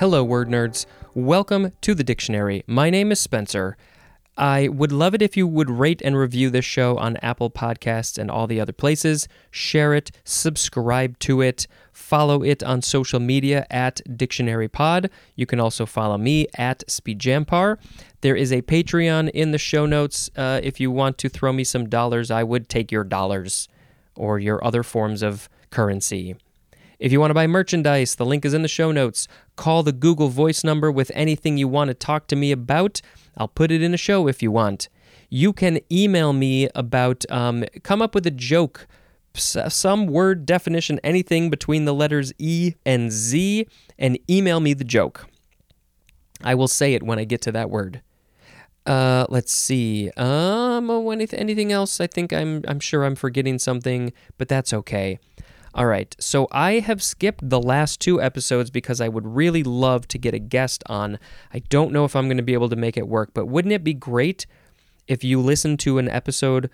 Hello, word nerds. Welcome to the dictionary. My name is Spencer. I would love it if you would rate and review this show on Apple Podcasts and all the other places. Share it, subscribe to it, follow it on social media at Dictionary Pod. You can also follow me at Spejampar. There is a Patreon in the show notes. Uh, if you want to throw me some dollars, I would take your dollars or your other forms of currency. If you want to buy merchandise, the link is in the show notes. Call the Google Voice number with anything you want to talk to me about. I'll put it in a show if you want. You can email me about, um, come up with a joke, some word definition, anything between the letters E and Z, and email me the joke. I will say it when I get to that word. Uh, let's see. Um, oh, anything else? I think I'm I'm sure I'm forgetting something, but that's okay. All right, so I have skipped the last two episodes because I would really love to get a guest on. I don't know if I'm going to be able to make it work, but wouldn't it be great if you listened to an episode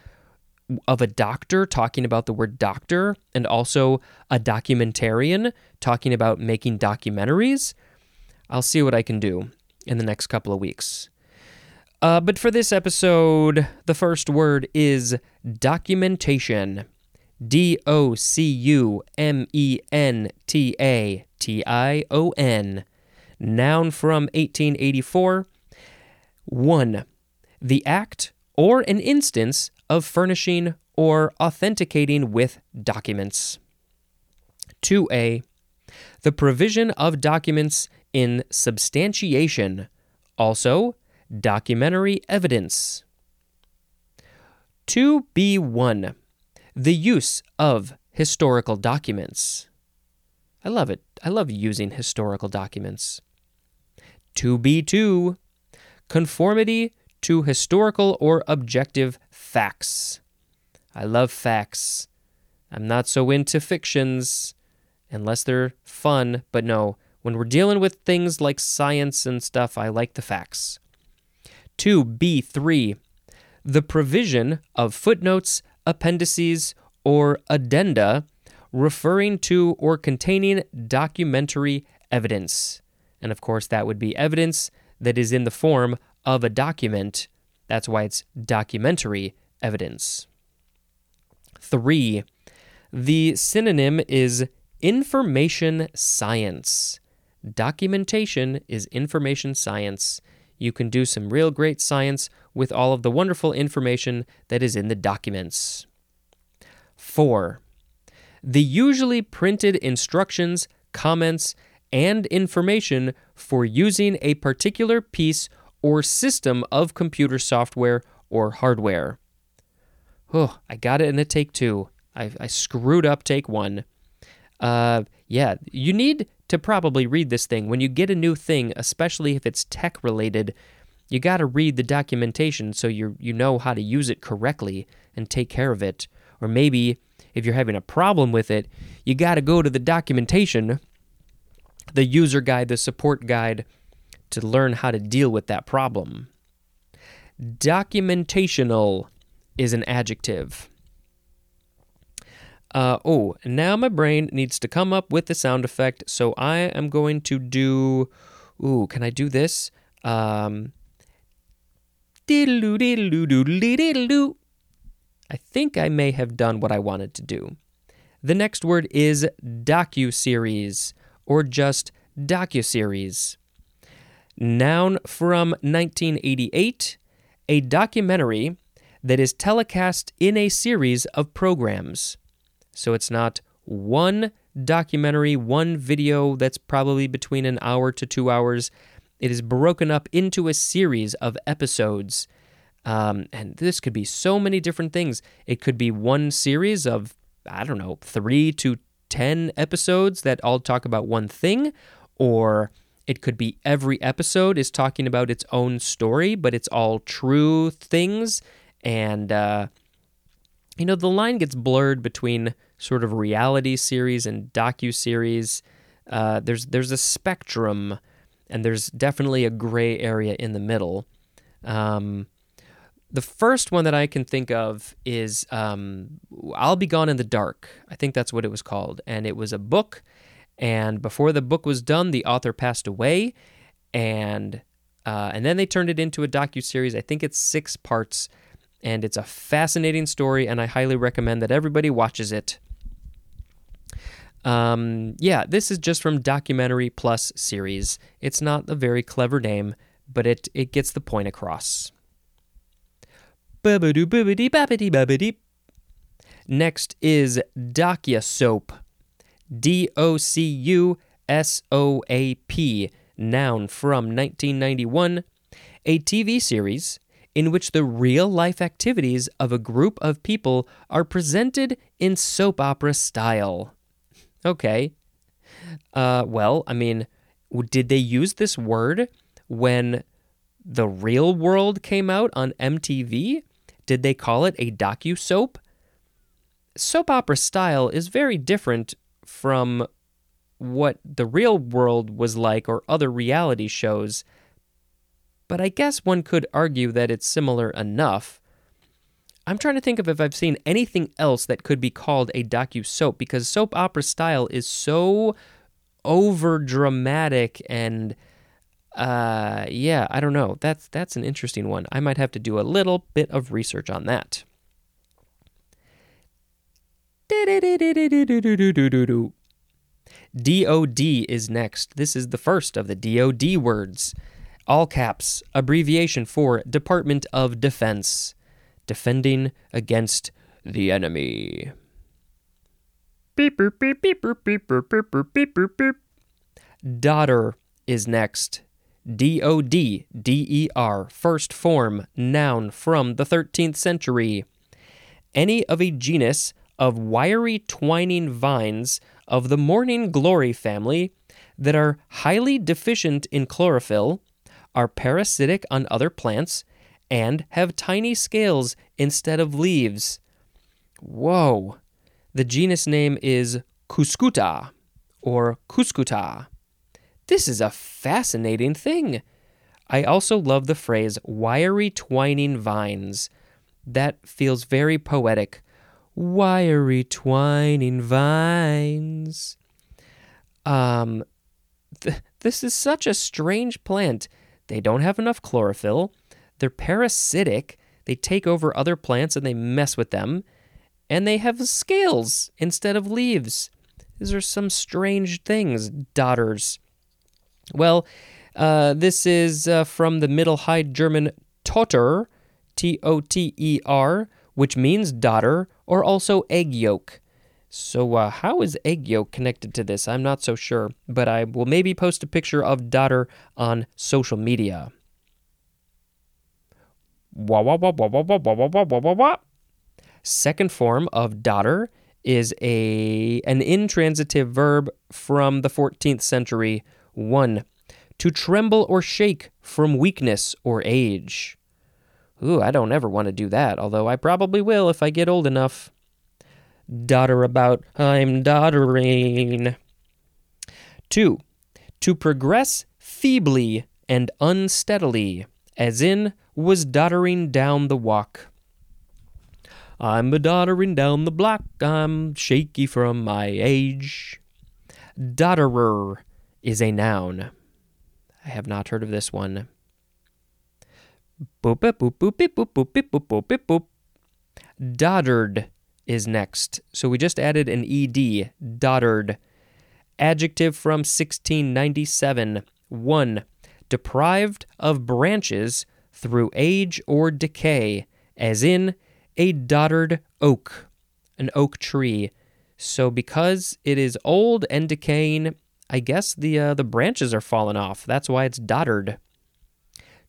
of a doctor talking about the word doctor and also a documentarian talking about making documentaries? I'll see what I can do in the next couple of weeks. Uh, but for this episode, the first word is documentation. D O C U M E N T A T I O N. Noun from 1884. 1. The act or an instance of furnishing or authenticating with documents. 2a. The provision of documents in substantiation, also documentary evidence. 2b1 the use of historical documents. I love it. I love using historical documents. 2b2 conformity to historical or objective facts. I love facts. I'm not so into fictions unless they're fun, but no, when we're dealing with things like science and stuff, I like the facts. 2b3 the provision of footnotes appendices, or addenda referring to or containing documentary evidence. And of course, that would be evidence that is in the form of a document. That's why it's documentary evidence. Three, the synonym is information science. Documentation is information science. You can do some real great science with all of the wonderful information that is in the documents. 4. The usually printed instructions, comments, and information for using a particular piece or system of computer software or hardware. Oh, I got it in a take two. I, I screwed up take one. Uh, yeah, you need to probably read this thing when you get a new thing, especially if it's tech related you got to read the documentation so you you know how to use it correctly and take care of it. Or maybe if you're having a problem with it, you got to go to the documentation, the user guide, the support guide to learn how to deal with that problem. Documentational is an adjective. Uh, oh, now my brain needs to come up with the sound effect, so I am going to do. Ooh, can I do this? Um, I think I may have done what I wanted to do. The next word is docu-series or just docu-series. Noun from 1988, a documentary that is telecast in a series of programs. So it's not one documentary, one video that's probably between an hour to two hours. It is broken up into a series of episodes. Um, and this could be so many different things. It could be one series of, I don't know, three to 10 episodes that all talk about one thing, or it could be every episode is talking about its own story, but it's all true things. And, uh, you know, the line gets blurred between sort of reality series and docu series. Uh, there's there's a spectrum and there's definitely a gray area in the middle. Um, the first one that I can think of is um, I'll Be Gone in the Dark. I think that's what it was called. And it was a book, And before the book was done, the author passed away, and uh, and then they turned it into a docu series. I think it's six parts, and it's a fascinating story, and I highly recommend that everybody watches it. Um, yeah, this is just from Documentary Plus series. It's not a very clever name, but it it gets the point across. Next is Docu Soap. D O C U S O A P, noun from 1991, a TV series in which the real life activities of a group of people are presented in soap opera style. Okay. Uh, well, I mean, did they use this word when the real world came out on MTV? Did they call it a docu soap? Soap opera style is very different from what the real world was like or other reality shows, but I guess one could argue that it's similar enough. I'm trying to think of if I've seen anything else that could be called a docu soap because soap opera style is so over dramatic and uh yeah, I don't know. That's that's an interesting one. I might have to do a little bit of research on that. DOD is next. This is the first of the DOD words. All caps, abbreviation for Department of Defense. Defending against the enemy. Beep, beep, beep, beep, beep, beep, beep, beep, beep, beep, beep. Dodder is next. D O D D E R, first form, noun from the 13th century. Any of a genus of wiry twining vines of the morning glory family that are highly deficient in chlorophyll, are parasitic on other plants, and have tiny scales instead of leaves. Whoa! The genus name is Cuscuta or Cuscuta. This is a fascinating thing. I also love the phrase wiry twining vines. That feels very poetic wiry twining vines. Um, th- this is such a strange plant. They don't have enough chlorophyll. They're parasitic. They take over other plants and they mess with them. And they have scales instead of leaves. These are some strange things, dodders. Well, uh, this is uh, from the Middle High German Toter, T O T E R, which means dodder or also egg yolk. So, uh, how is egg yolk connected to this? I'm not so sure, but I will maybe post a picture of dodder on social media. Wah, wah, wah, wah, wah, wah, wah, wah, wah, wah, wah. Second form of dodder is a an intransitive verb from the 14th century. One, to tremble or shake from weakness or age. Ooh, I don't ever want to do that, although I probably will if I get old enough. Dodder about, I'm doddering. Two, to progress feebly and unsteadily, as in, was doddering down the walk. I'm a doddering down the block, I'm shaky from my age. Dodderer is a noun. I have not heard of this one. Boop boop boop boop boop boop boop boop boop boop. Doddered is next. So we just added an ed. Doddered. Adjective from 1697. 1. Deprived of branches through age or decay, as in a doddered oak, an oak tree. So because it is old and decaying, I guess the uh, the branches are falling off. That's why it's doddered.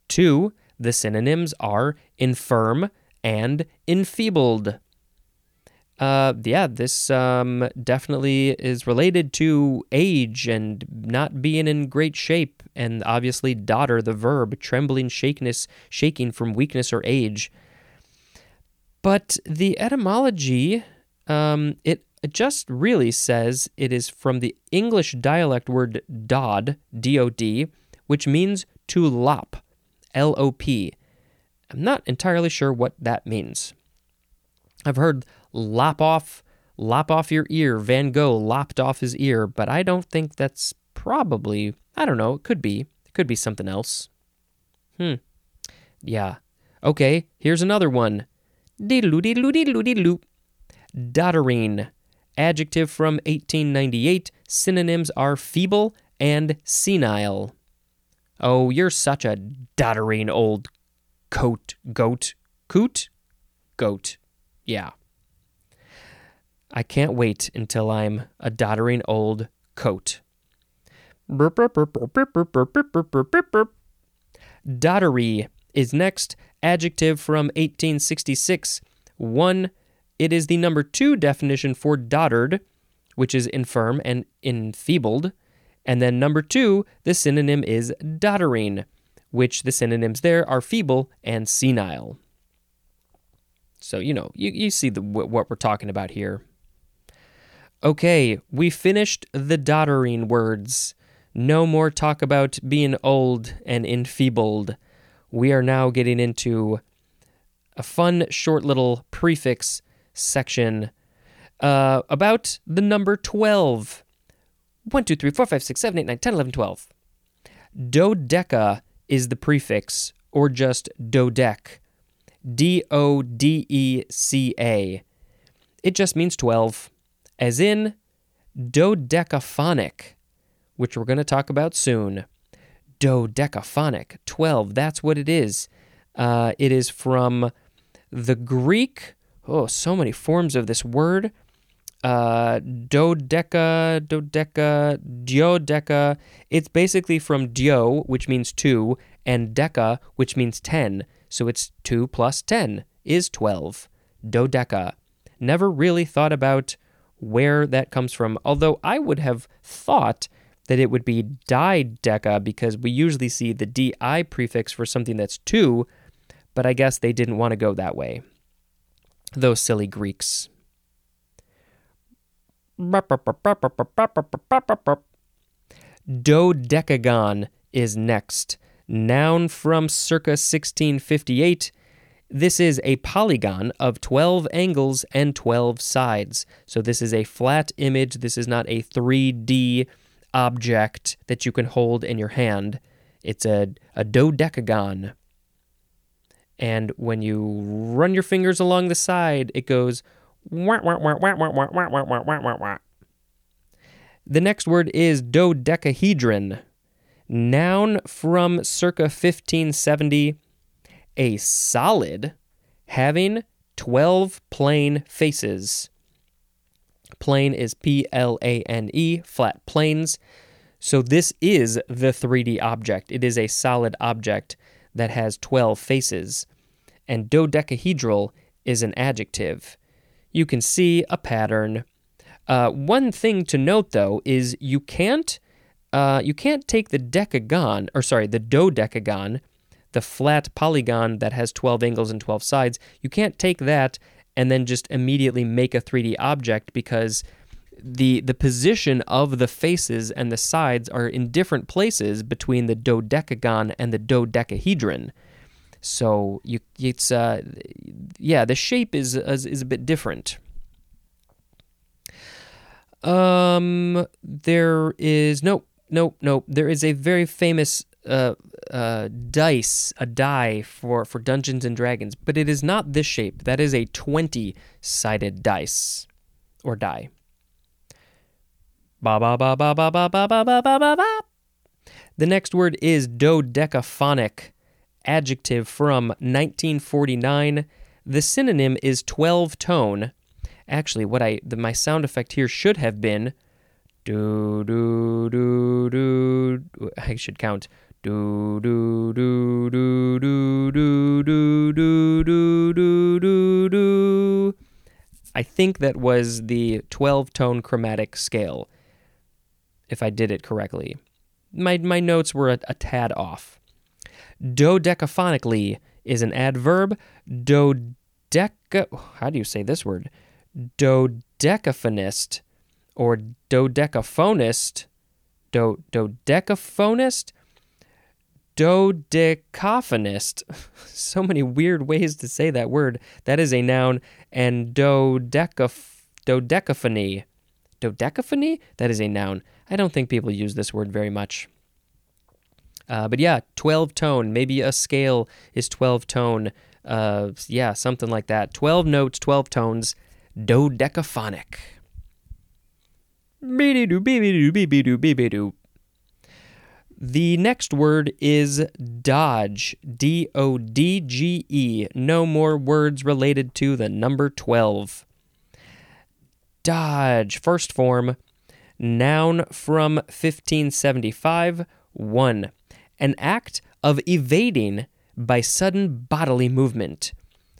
2 the synonyms are infirm and enfeebled. Uh, yeah, this um, definitely is related to age and not being in great shape, and obviously dodder, the verb, trembling, shakiness, shaking from weakness or age. But the etymology, um, it just really says it is from the English dialect word dod, D-O-D, which means to lop. L O P. I'm not entirely sure what that means. I've heard lop off, lop off your ear. Van Gogh lopped off his ear, but I don't think that's probably, I don't know, it could be. It could be something else. Hmm. Yeah. Okay, here's another one. Diddle diddle diddle diddle. Doddering. Adjective from 1898. Synonyms are feeble and senile. Oh, you're such a doddering old coat goat coot goat. Yeah. I can't wait until I'm a doddering old coat. Doddery is next. Adjective from 1866. One, it is the number two definition for doddered, which is infirm and enfeebled. And then number two, the synonym is doddering, which the synonyms there are feeble and senile. So, you know, you, you see the, what we're talking about here. Okay, we finished the doddering words. No more talk about being old and enfeebled. We are now getting into a fun, short little prefix section uh, about the number 12. 1, 2, 3, 4, 5, 6, 7, 8, 9, 10, 11, 12. Dodeca is the prefix, or just dodec. D O D E C A. It just means 12, as in dodecaphonic, which we're going to talk about soon. Dodecaphonic, 12, that's what it is. Uh, it is from the Greek. Oh, so many forms of this word uh, dodeca, dodeca, duodeca. It's basically from dio, which means two, and deca, which means ten. So it's two plus ten is twelve. Dodeca. Never really thought about where that comes from, although I would have thought that it would be dideca because we usually see the di prefix for something that's two, but I guess they didn't want to go that way. Those silly Greeks. Dodecagon is next. Noun from circa 1658. This is a polygon of 12 angles and 12 sides. So this is a flat image. This is not a 3D object that you can hold in your hand. It's a, a dodecagon. And when you run your fingers along the side, it goes the next word is dodecahedron. Noun from circa 1570. A solid having 12 plane faces. Plane is P L A N E, flat planes. So this is the 3D object. It is a solid object that has 12 faces. And dodecahedral is an adjective you can see a pattern. Uh, one thing to note, though, is you can't uh, you can't take the decagon, or sorry, the dodecagon, the flat polygon that has 12 angles and 12 sides. You can't take that and then just immediately make a 3D object because the the position of the faces and the sides are in different places between the dodecagon and the dodecahedron. So you it's uh yeah, the shape is is, is a bit different. Um there is no no no there is a very famous uh, uh, dice, a die for, for Dungeons and Dragons, but it is not this shape. That is a 20 sided dice or die. Ba ba ba ba ba ba ba ba ba ba ba. The next word is dodecaphonic adjective from 1949. The synonym is 12 tone. Actually, what I the, my sound effect here should have been do do do do. I should count do do do do do do do do do do do do. I think that was the 12 tone chromatic scale, if I did it correctly. My, my notes were a, a tad off. Dodecaphonically is an adverb. Dodeca. How do you say this word? Dodecaphonist or dodecaphonist. Do, dodecaphonist? Dodecaphonist. so many weird ways to say that word. That is a noun. And dodecaph dodecaphony. Dodecaphony? That is a noun. I don't think people use this word very much. Uh, but yeah, 12 tone. Maybe a scale is 12 tone. Uh, yeah, something like that. 12 notes, 12 tones. Dodecaphonic. The next word is dodge. D O D G E. No more words related to the number 12. Dodge. First form. Noun from 1575. 1. An act of evading by sudden bodily movement.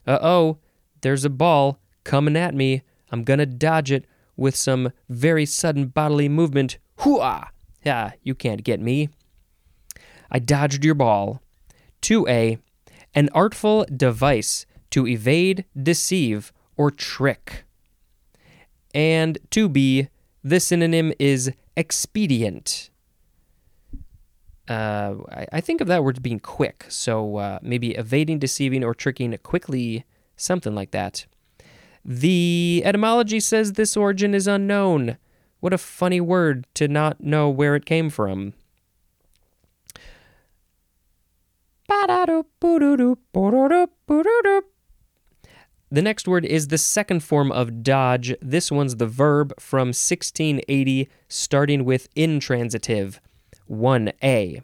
Uh oh, there's a ball coming at me. I'm gonna dodge it with some very sudden bodily movement. Hooah! Yeah, you can't get me. I dodged your ball. 2a. An artful device to evade, deceive, or trick. And 2b. The synonym is expedient. Uh, I, I, think of that word being quick, so uh, maybe evading, deceiving, or tricking quickly, something like that. The etymology says this origin is unknown. What a funny word to not know where it came from. The next word is the second form of dodge. This one's the verb from 1680, starting with intransitive. 1a.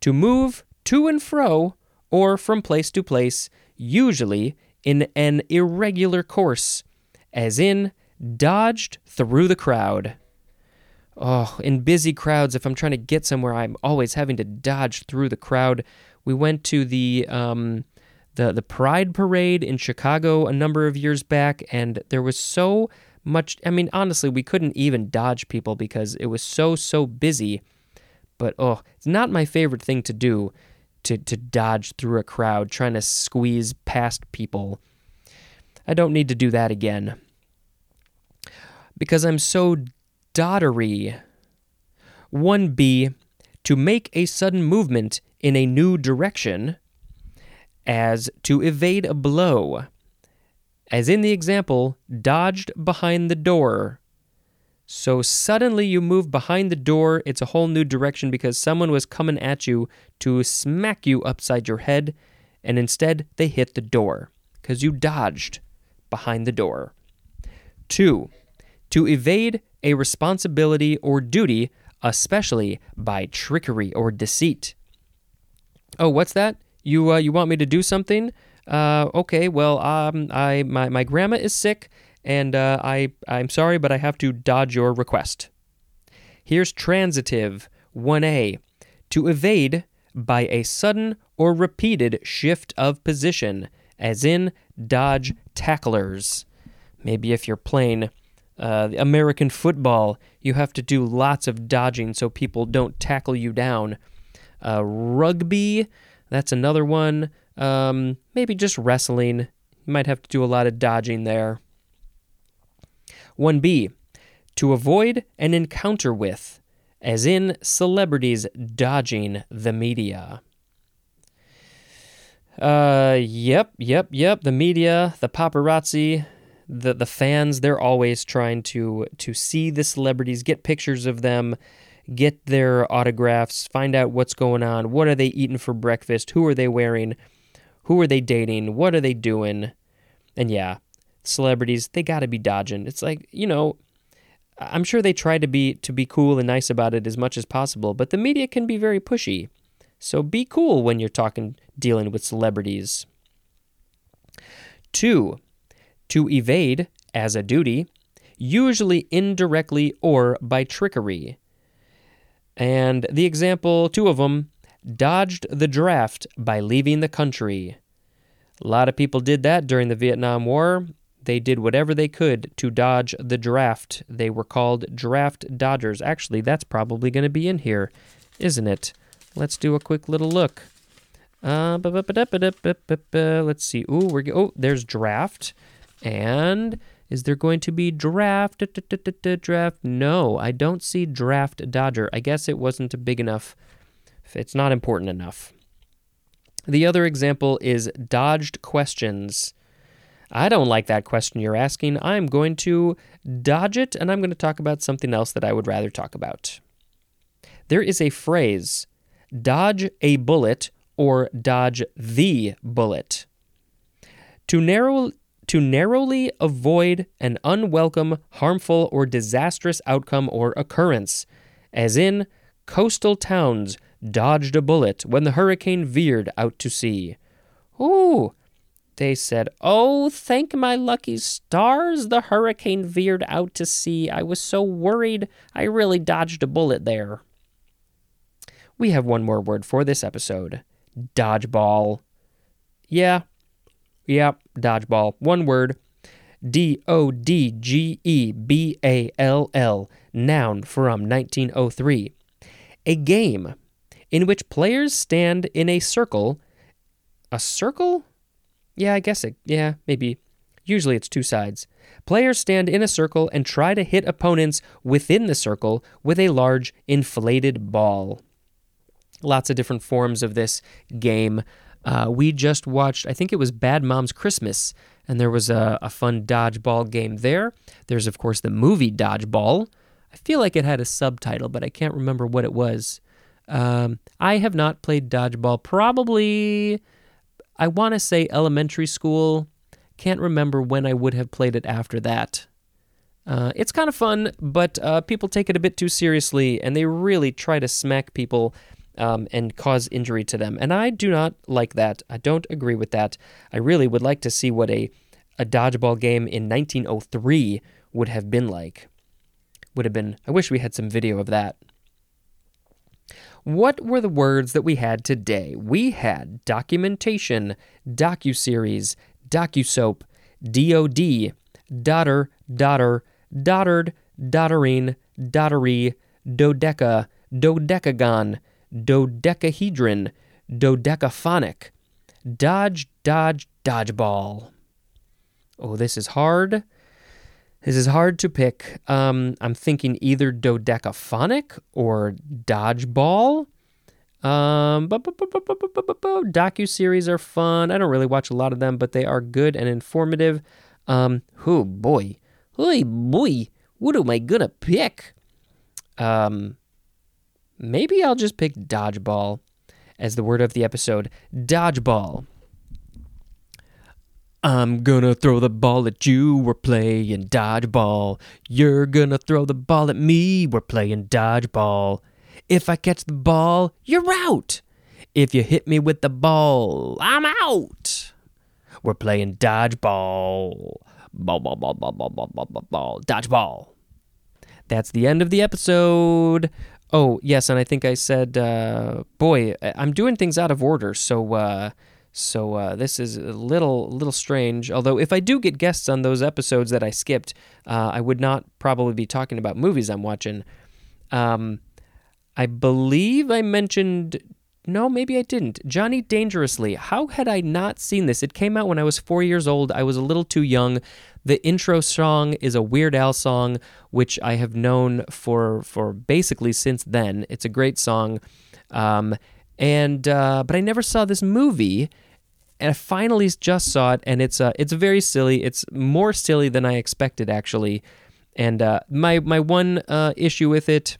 To move to and fro or from place to place, usually in an irregular course, as in dodged through the crowd. Oh, in busy crowds, if I'm trying to get somewhere, I'm always having to dodge through the crowd. We went to the um, the the Pride Parade in Chicago a number of years back, and there was so much. I mean, honestly, we couldn't even dodge people because it was so so busy. But oh, it's not my favorite thing to do to to dodge through a crowd trying to squeeze past people. I don't need to do that again because I'm so doddery. 1b to make a sudden movement in a new direction as to evade a blow. As in the example, dodged behind the door. So suddenly you move behind the door, it's a whole new direction because someone was coming at you to smack you upside your head, and instead they hit the door because you dodged behind the door. Two, to evade a responsibility or duty, especially by trickery or deceit. Oh, what's that? You uh, you want me to do something? Uh, okay, well, um, I my, my grandma is sick, and uh, I I'm sorry, but I have to dodge your request. Here's transitive 1a to evade by a sudden or repeated shift of position, as in dodge tacklers. Maybe if you're playing uh, American football, you have to do lots of dodging so people don't tackle you down. Uh, rugby, that's another one. Um, maybe just wrestling. You might have to do a lot of dodging there. 1b. To avoid an encounter with, as in celebrities dodging the media. Uh, yep, yep, yep. The media, the paparazzi, the the fans, they're always trying to to see the celebrities, get pictures of them, get their autographs, find out what's going on, what are they eating for breakfast, who are they wearing, who are they dating, what are they doing. And yeah, celebrities, they got to be dodging. It's like, you know, I'm sure they try to be to be cool and nice about it as much as possible, but the media can be very pushy. So be cool when you're talking dealing with celebrities. 2. To evade as a duty, usually indirectly or by trickery. And the example, two of them, dodged the draft by leaving the country. A lot of people did that during the Vietnam War. They did whatever they could to dodge the draft. They were called draft dodgers. Actually, that's probably going to be in here, isn't it? Let's do a quick little look. Uh, let's see. Ooh, we're oh, there's draft, and is there going to be draft? Draft? No, I don't see draft Dodger. I guess it wasn't big enough. It's not important enough. The other example is dodged questions. I don't like that question you're asking. I'm going to dodge it and I'm going to talk about something else that I would rather talk about. There is a phrase dodge a bullet or dodge the bullet. To narrow to narrowly avoid an unwelcome, harmful, or disastrous outcome or occurrence, as in coastal towns dodged a bullet when the hurricane veered out to sea. Ooh, they said, Oh, thank my lucky stars, the hurricane veered out to sea. I was so worried. I really dodged a bullet there. We have one more word for this episode dodgeball. Yeah, Yep, dodgeball. One word. D O D G E B A L L, noun from 1903. A game in which players stand in a circle. A circle? Yeah, I guess it. Yeah, maybe. Usually it's two sides. Players stand in a circle and try to hit opponents within the circle with a large inflated ball. Lots of different forms of this game. Uh, we just watched, I think it was Bad Moms Christmas, and there was a, a fun dodgeball game there. There's, of course, the movie Dodgeball. I feel like it had a subtitle, but I can't remember what it was. Um, I have not played dodgeball probably, I want to say elementary school. Can't remember when I would have played it after that. Uh, it's kind of fun, but uh, people take it a bit too seriously, and they really try to smack people um, and cause injury to them. And I do not like that. I don't agree with that. I really would like to see what a, a dodgeball game in 1903 would have been like. Would have been, I wish we had some video of that. What were the words that we had today? We had documentation, docuseries, docusoap, DOD, dodder, dodder, doddered, doddering, doddery, dodeca, dodecagon, dodecahedron, dodecaphonic, dodge, dodge, dodgeball. Oh, this is hard. This is hard to pick. Um, I'm thinking either dodecaphonic or dodgeball. Um, docu series are fun. I don't really watch a lot of them, but they are good and informative. Um, oh boy, oh boy, what am I gonna pick? Um, maybe I'll just pick dodgeball as the word of the episode. Dodgeball. I'm gonna throw the ball at you, we're playing dodgeball. You're gonna throw the ball at me, we're playing dodgeball. If I catch the ball, you're out. If you hit me with the ball, I'm out. We're playing dodgeball. Ball, ball, ball, ball, ball, ball, ball, ball, ball, dodgeball. That's the end of the episode. Oh, yes, and I think I said, uh, boy, I'm doing things out of order, so uh, so uh, this is a little little strange. Although if I do get guests on those episodes that I skipped, uh, I would not probably be talking about movies I'm watching. Um, I believe I mentioned no, maybe I didn't. Johnny Dangerously. How had I not seen this? It came out when I was four years old. I was a little too young. The intro song is a Weird Al song, which I have known for for basically since then. It's a great song, um, and uh, but I never saw this movie, and I finally just saw it, and it's uh, it's very silly. It's more silly than I expected, actually. And uh, my my one uh, issue with it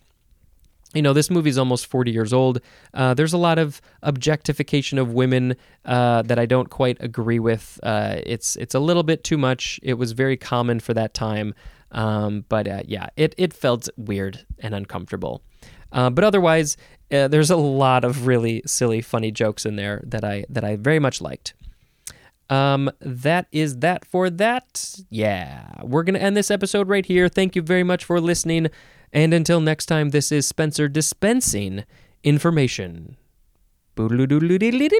you know, this movie is almost 40 years old. Uh, there's a lot of objectification of women uh, that I don't quite agree with. Uh, it's it's a little bit too much. It was very common for that time, um, but uh, yeah, it it felt weird and uncomfortable. Uh, but otherwise, uh, there's a lot of really silly, funny jokes in there that I that I very much liked. Um, that is that for that. Yeah, we're gonna end this episode right here. Thank you very much for listening. And until next time, this is Spencer dispensing information. Boodle-doodle-doodle-doodle.